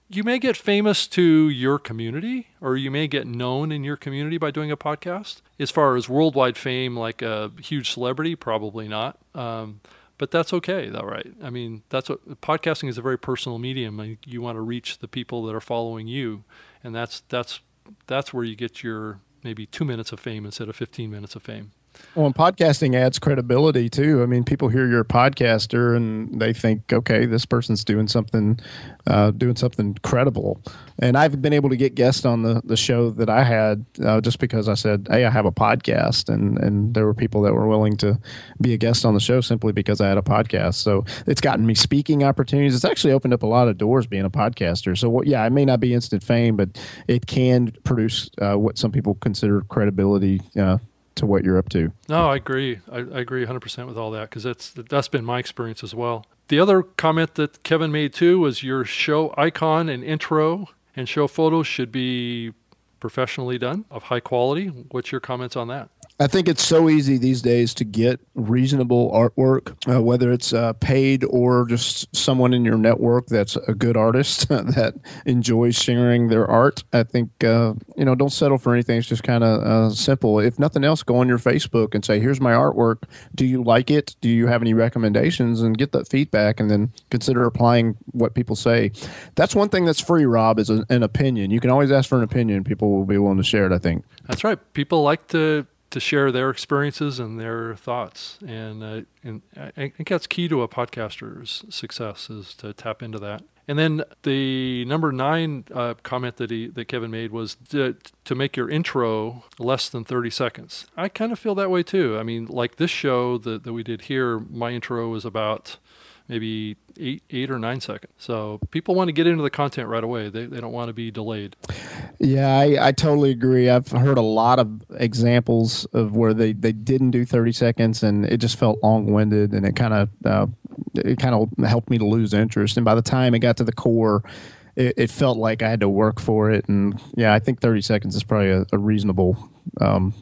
You may get famous to your community, or you may get known in your community by doing a podcast. As far as worldwide fame, like a huge celebrity, probably not. Um, but that's okay, though, right? I mean, that's what podcasting is a very personal medium. You want to reach the people that are following you, and that's that's that's where you get your maybe two minutes of fame instead of 15 minutes of fame. Well, and podcasting adds credibility too. I mean, people hear you're a podcaster and they think, okay, this person's doing something, uh, doing something credible. And I've been able to get guests on the, the show that I had uh, just because I said, hey, I have a podcast, and and there were people that were willing to be a guest on the show simply because I had a podcast. So it's gotten me speaking opportunities. It's actually opened up a lot of doors being a podcaster. So yeah, it may not be instant fame, but it can produce uh, what some people consider credibility uh, to what you're up to. No, I agree. I, I agree 100% with all that because that's that's been my experience as well. The other comment that Kevin made too was your show icon and intro and show photos should be professionally done of high quality. What's your comments on that? I think it's so easy these days to get reasonable artwork, uh, whether it's uh, paid or just someone in your network that's a good artist that enjoys sharing their art. I think, uh, you know, don't settle for anything. It's just kind of uh, simple. If nothing else, go on your Facebook and say, here's my artwork. Do you like it? Do you have any recommendations? And get that feedback and then consider applying what people say. That's one thing that's free, Rob, is an opinion. You can always ask for an opinion. People will be willing to share it, I think. That's right. People like to to share their experiences and their thoughts. And, uh, and I think that's key to a podcaster's success is to tap into that. And then the number nine uh, comment that he that Kevin made was to, to make your intro less than 30 seconds. I kind of feel that way too. I mean, like this show that, that we did here, my intro was about maybe eight eight or nine seconds. So people want to get into the content right away. They, they don't want to be delayed. Yeah, I, I totally agree. I've heard a lot of examples of where they, they didn't do 30 seconds and it just felt long winded and it kind of uh, it kind of helped me to lose interest. And by the time it got to the core, it, it, felt like I had to work for it. And yeah, I think 30 seconds is probably a, a reasonable um,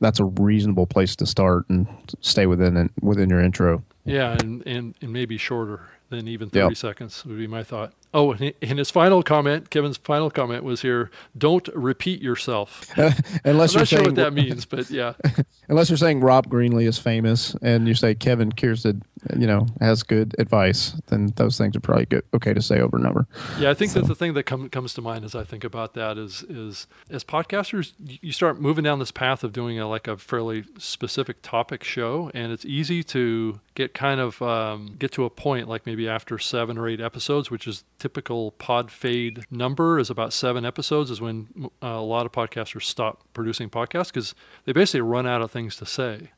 that's a reasonable place to start and stay within it, within your intro. Yeah, and, and, and maybe shorter than even 30 yep. seconds would be my thought. Oh, and his final comment, Kevin's final comment was here: "Don't repeat yourself." unless I'm you're saying, what that means, but yeah. unless you're saying Rob Greenlee is famous, and you say Kevin Kierstead you know has good advice, then those things are probably good, okay to say over and over. Yeah, I think so. that the thing that com- comes to mind as I think about that is is as podcasters, you start moving down this path of doing a, like a fairly specific topic show, and it's easy to get kind of um, get to a point like maybe after seven or eight episodes, which is typical pod fade number is about seven episodes is when uh, a lot of podcasters stop producing podcasts because they basically run out of things to say.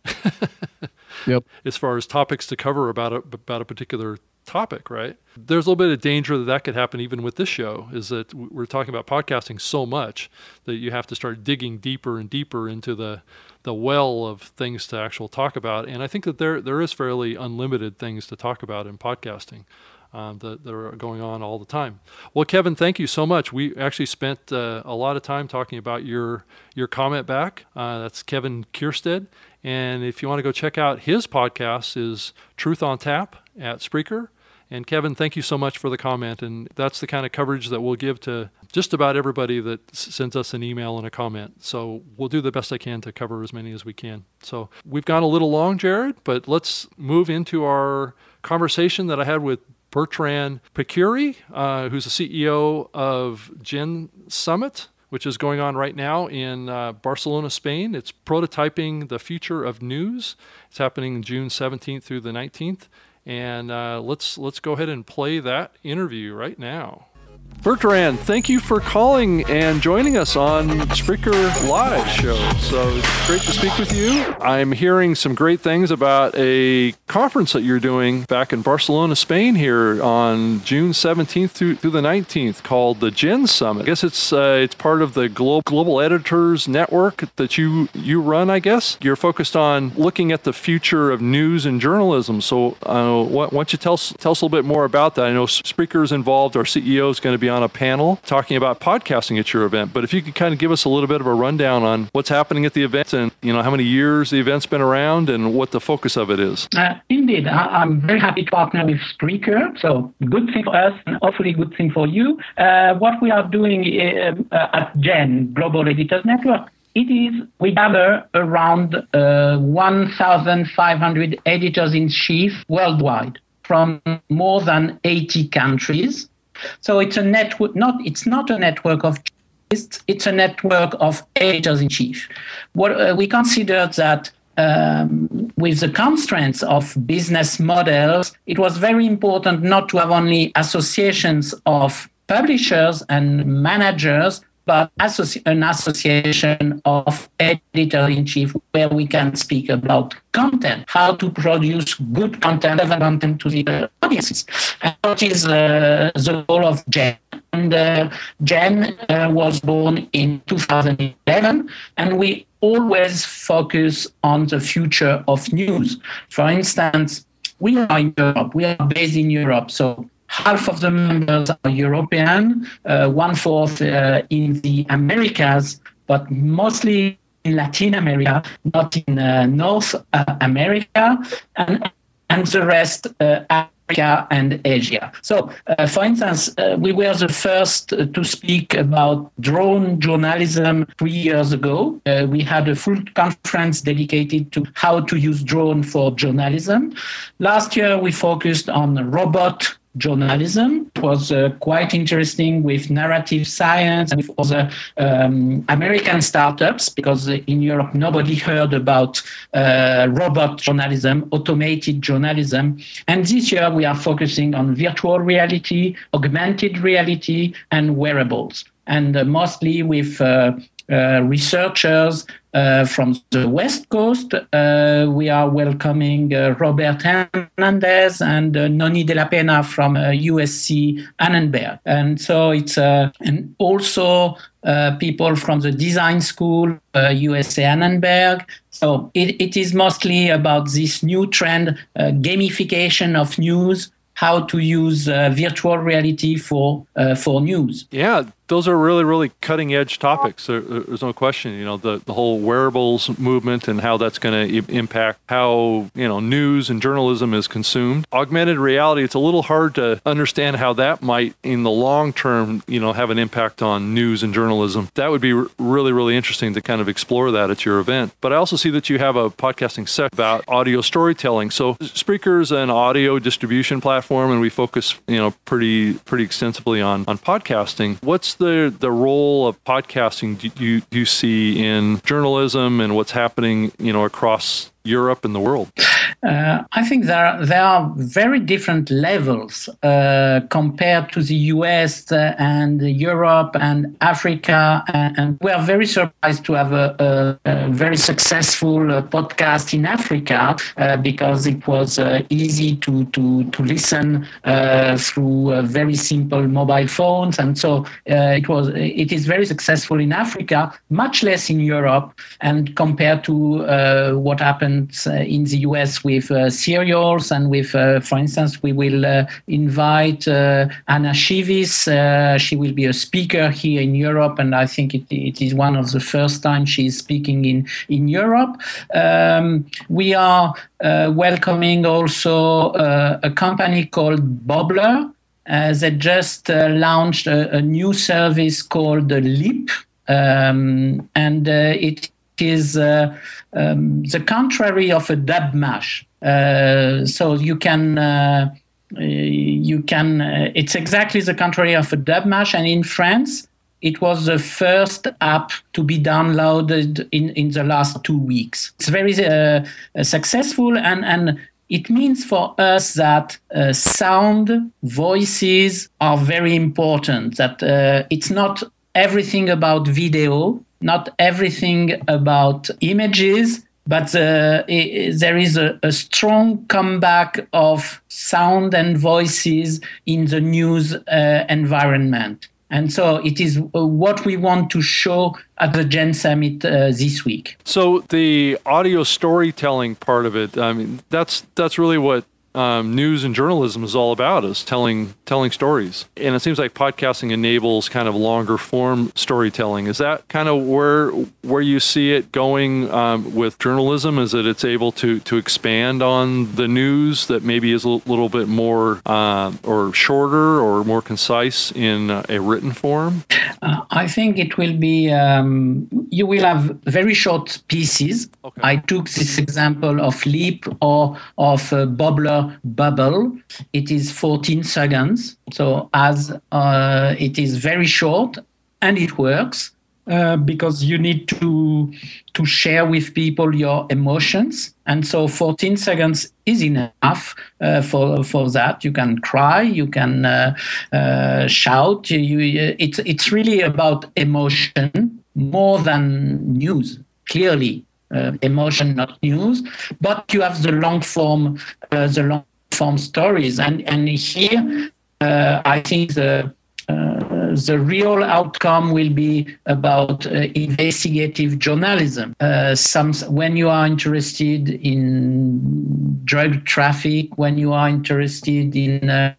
yep. As far as topics to cover about a, about a particular topic, right? There's a little bit of danger that that could happen even with this show. Is that we're talking about podcasting so much that you have to start digging deeper and deeper into the the well of things to actual talk about. And I think that there there is fairly unlimited things to talk about in podcasting. Um, that, that, are going on all the time. Well, Kevin, thank you so much. We actually spent uh, a lot of time talking about your your comment back. Uh, that's Kevin Kierstead, and if you want to go check out his podcast, is Truth on Tap at Spreaker. And Kevin, thank you so much for the comment. And that's the kind of coverage that we'll give to just about everybody that sends us an email and a comment. So we'll do the best I can to cover as many as we can. So we've gone a little long, Jared, but let's move into our conversation that I had with Bertrand Pecquerie, uh, who's the CEO of Gen Summit which is going on right now in uh, Barcelona, Spain. It's prototyping the future of news. It's happening June 17th through the 19th. And uh, let's let's go ahead and play that interview right now. Bertrand, thank you for calling and joining us on Spreaker Live show. So it's great to speak with you. I'm hearing some great things about a conference that you're doing back in Barcelona, Spain here on June 17th through, the 19th called the Gen Summit. I guess it's uh, it's part of the Global, Global Editors Network that you, you run, I guess. You're focused on looking at the future of news and journalism. So uh, why don't you tell tell us a little bit more about that? I know Spreaker's involved. Our CEO is going to be on a panel talking about podcasting at your event. But if you could kind of give us a little bit of a rundown on what's happening at the event and you know how many years the event's been around and what the focus of it is. Uh, indeed, I- am very happy to partner with Spreaker. So good thing for us and hopefully good thing for you. Uh, what we are doing uh, at Gen Global Editors Network it is we gather around uh, 1,500 editors in chief worldwide from more than 80 countries. So it's a network. Not it's not a network of it's, it's a network of editors in chief. What uh, we consider that um, with the constraints of business models, it was very important not to have only associations of publishers and managers, but an association of editor in chief where we can speak about content, how to produce good content, relevant content to the audiences. And what is uh, the goal of Gen? And uh, Gen uh, was born in 2011, and we always focus on the future of news. For instance, we are in Europe, we are based in Europe, so half of the members are European, uh, one fourth uh, in the Americas, but mostly in Latin America, not in uh, North uh, America, and, and the rest uh, Africa and Asia. So, uh, for instance, we were the first to speak about drone journalism three years ago. we had a full conference dedicated to how to use drone for journalism. Last year, we focused on robot journalism. It was uh, quite interesting with narrative science and with other um, American startups because in Europe nobody heard about uh, robot journalism, automated journalism. And this year we are focusing on virtual reality, augmented reality, and wearables. And uh, mostly with uh, researchers uh, from the West Coast. Uh, we are welcoming Robert Hernandez and Nonny de la Peña from USC Annenberg. And so it's and also people from the design school, USC Annenberg. So it, it is mostly about this new trend, gamification of news, how to use uh, virtual reality for uh, for news. Yeah, those are really, really cutting edge topics. There, there's no question. You know, the, the whole wearables movement and how that's going to impact how, you know, news and journalism is consumed. Augmented reality, it's a little hard to understand how that might, in the long term, you know, have an impact on news and journalism. That would be really, really interesting to kind of explore that at your event. But I also see that you have a podcasting set about audio storytelling. So Spreaker is an audio distribution platform, and we focus, you know, pretty pretty extensively on on podcasting. What's the the role of podcasting do you do you see in journalism and what's happening, you know, across Europe and the world? Uh, I think there there are very different levels uh, compared to the US and Europe and Africa, and, and we are very surprised to have a, a, a very successful uh, podcast in Africa uh, because it was uh, easy to to to listen uh, through very simple mobile phones, and so it was it is very successful in Africa, much less in Europe, and compared to what happened in the US with uh, serials and with, uh, for instance, we will uh, invite Anna Shivis. she will be a speaker here in Europe, and I think it, it is one of the first time is speaking in in Europe. Um, we are welcoming also a company called Bobbler. Uh, they just uh, launched a, a, new service called Leap, um, and uh, it is uh, um, the contrary of a Dubsmash. Uh, so you can uh, you can it's exactly the contrary of a Dubsmash, and in France it was the first app to be downloaded in, in the last two weeks. It's very uh, successful and, and it means for us that uh, sound, voices are very important, that uh, it's not everything about video, not everything about images, but uh, it, there is a, a, strong comeback of sound and voices in the news uh, environment. And so it is uh, what we want to show at the Gen Summit uh, this week. So the audio storytelling part of it, I mean, that's that's really what um, news and journalism is all about is telling telling stories. And it seems like podcasting enables kind of longer form storytelling. Is that kind of where where you see it going um, with journalism? Is that it's able to to expand on the news that maybe is a little bit more uh, or shorter or more concise in a written form? Uh, i think it will be um, you will have very short pieces. Okay. i took this example of leap or of uh, bobbler bubble. It is 14 seconds. So as uh, it is very short and it works uh, because you need to to share with people your emotions. And so 14 seconds is enough uh, for for that. You can cry, you can uh, uh, shout. You, it's it's really about emotion more than news. Clearly, emotion, not news, but you have the long form, uh, the long form stories, and and here uh, I think the uh, the real outcome will be about uh, investigative journalism. Uh, some, when you are interested in drug traffic, when you are interested in uh,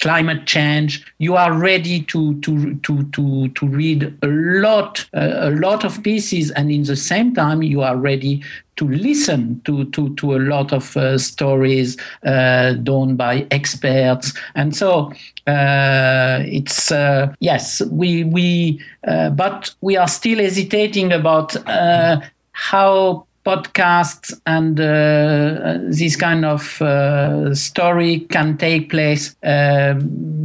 climate change, you are ready to to to to to read a lot uh, a lot of pieces, and in the same time you are ready to listen to to to a lot of uh, stories uh, done by experts, and so uh, it's uh, yes we we uh, but we are still hesitating about how podcasts and uh, this kind of uh, story can take place uh,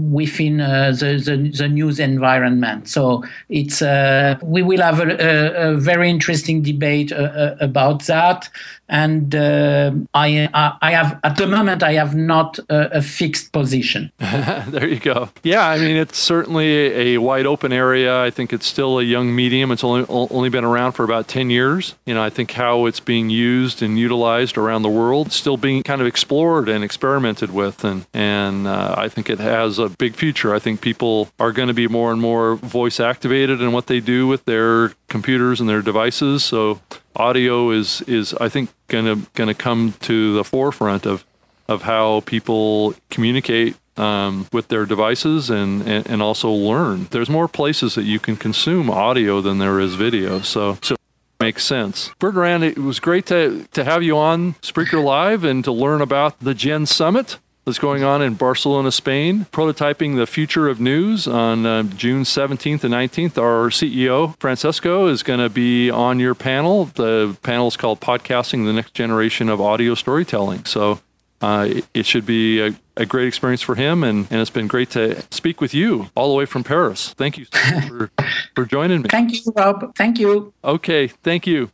within uh, the, the, the, news environment. So it's uh, we will have a, a, a very interesting debate uh, about that and uh, I, I have at the moment I have not a, a fixed position. there you go. Yeah, I mean it's certainly a wide open area. I think it's still a young medium. It's only only been around for about ten years. You know, I think how it's being used and utilized around the world, still being kind of explored and experimented with, and and uh, I think it has a big future. I think people are going to be more and more voice activated in what they do with their computers and their devices. So audio is is I think gonna gonna come to the forefront of of how people communicate um, with their devices and, and, and also learn. There's more places that you can consume audio than there is video. So, so makes sense. Bertrand, it was great to, to have you on Spreaker Live and to learn about the Gen Summit that's going on in Barcelona, Spain, prototyping the future of news on uh, June 17th and 19th. Our CEO, Francesco, is going to be on your panel. The panel is called Podcasting the Next Generation of Audio Storytelling. So uh, it, it, should be a, a, great experience for him, and, and it's been great to speak with you all the way from Paris. Thank you for, for joining me. Thank you, Rob. Thank you. Okay, thank you.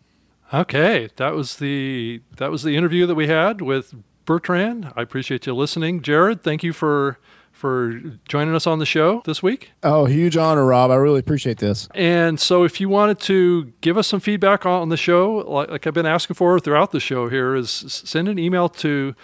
Okay, that was the that was the interview that we had with Bertrand. I appreciate you listening. Jared, thank you for for joining us on the show this week. Oh, huge honor, Rob. I really appreciate this. And so, if you wanted to give us some feedback on the show, like, like I've been asking for throughout the show here, is send an email to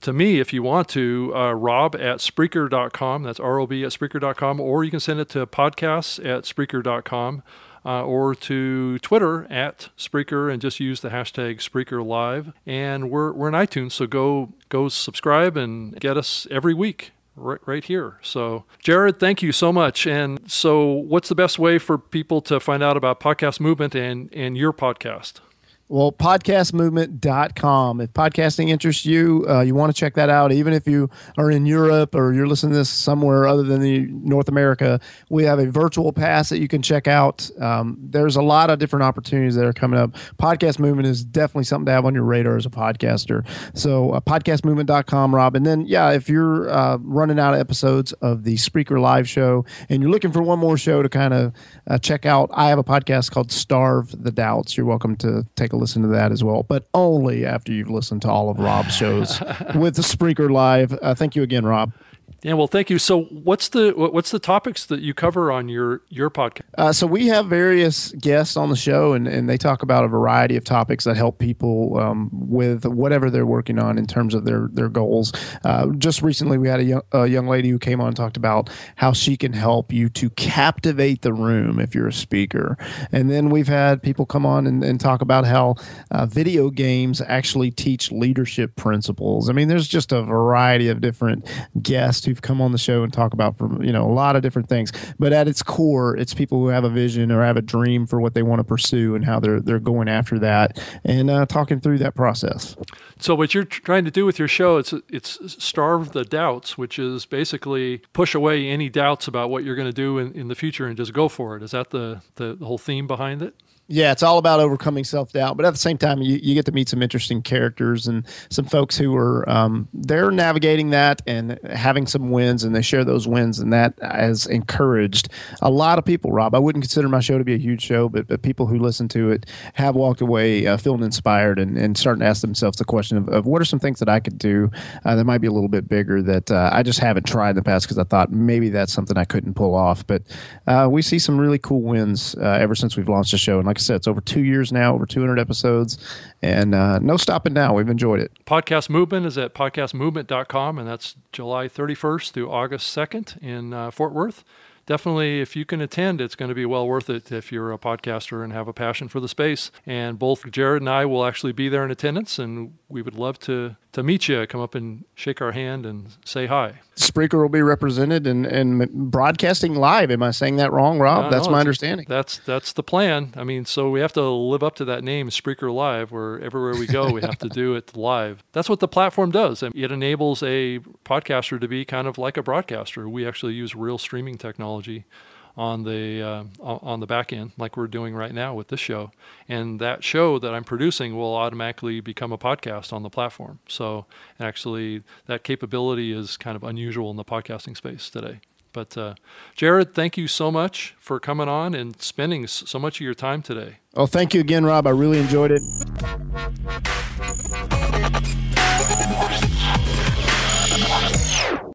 to me if you want to, uh, rob at Spreaker.com. That's R-O-B at Spreaker.com. Or you can send it to podcasts at Spreaker.com uh, or to Twitter at Spreaker and just use the hashtag Spreaker Live. And we're, we're in iTunes, so go go subscribe and get us every week. Right, right here. So, Jared, thank you so much. And so, what's the best way for people to find out about Podcast Movement and, and your podcast? Well, podcastmovement.com. If podcasting interests you, uh, you want to check that out. Even if you are in Europe or you're listening to this somewhere other than the North America, we have a virtual pass that you can check out. Um, there's a lot of different opportunities that are coming up. Podcast movement is definitely something to have on your radar as a podcaster. So, uh, podcastmovement.com, Rob. And then, yeah, if you're uh, running out of episodes of the Spreaker Live show and you're looking for one more show to kind of uh, check out, I have a podcast called Starve the Doubts. You're welcome to take a listen to that as well, but only after you've listened to all of Rob's shows with the Spreaker Live. Uh, thank you again, Rob. Yeah, well, thank you. So, what's the what's the topics that you cover on your your podcast? Uh, so we have various guests on the show, and, and they talk about a variety of topics that help people um, with whatever they're working on in terms of their their goals. Uh, just recently, we had a young, a young lady who came on and talked about how she can help you to captivate the room if you're a speaker, and then we've had people come on and, and talk about how uh, video games actually teach leadership principles. I mean, there's just a variety of different guests who've come on the show and talk about from you know a lot of different things. But at its core, it's people who have a vision or have a dream for what they want to pursue and how they're they're going after that and uh, talking through that process. So what you're trying to do with your show it's it's starve the doubts, which is basically push away any doubts about what you're going to do in, in the future and just go for it. Is that the, the whole theme behind it? Yeah, it's all about overcoming self doubt, but at the same time, you, you get to meet some interesting characters and some folks who are um, they're navigating that and having some wins, and they share those wins, and that has encouraged a lot of people. Rob, I wouldn't consider my show to be a huge show, but, but people who listen to it have walked away uh, feeling inspired and, and starting to ask themselves the question of, of what are some things that I could do uh, that might be a little bit bigger that uh, I just haven't tried in the past because I thought maybe that's something I couldn't pull off. But uh, we see some really cool wins uh, ever since we've launched the show, and like like I said, it's over two years now, over 200 episodes, and uh, no stopping now. We've enjoyed it. Podcast Movement is at podcastmovement.com, and that's July 31st through August 2nd in uh, Fort Worth definitely if you can attend, it's going to be well worth it if you're a podcaster and have a passion for the space. And both Jared and I will actually be there in attendance, and we would love to to meet you. Come up and shake our hand and say hi. Spreaker will be represented and, and broadcasting live. Am I saying that wrong, Rob? No, that's no, my understanding. That's that's the plan. I mean, so we have to live up to that name, Spreaker Live, where everywhere we go, we have to do it live. That's what the platform does. It enables a podcaster to be kind of like a broadcaster. We actually use real streaming technology on the uh, on the back end, like we're doing right now with this show. And that show that I'm producing will automatically become a podcast on the platform. So actually, that capability is kind of unusual in the podcasting space today. But uh, Jared, thank you so much for coming on and spending so much of your time today. Oh, thank you again, Rob. I really enjoyed it.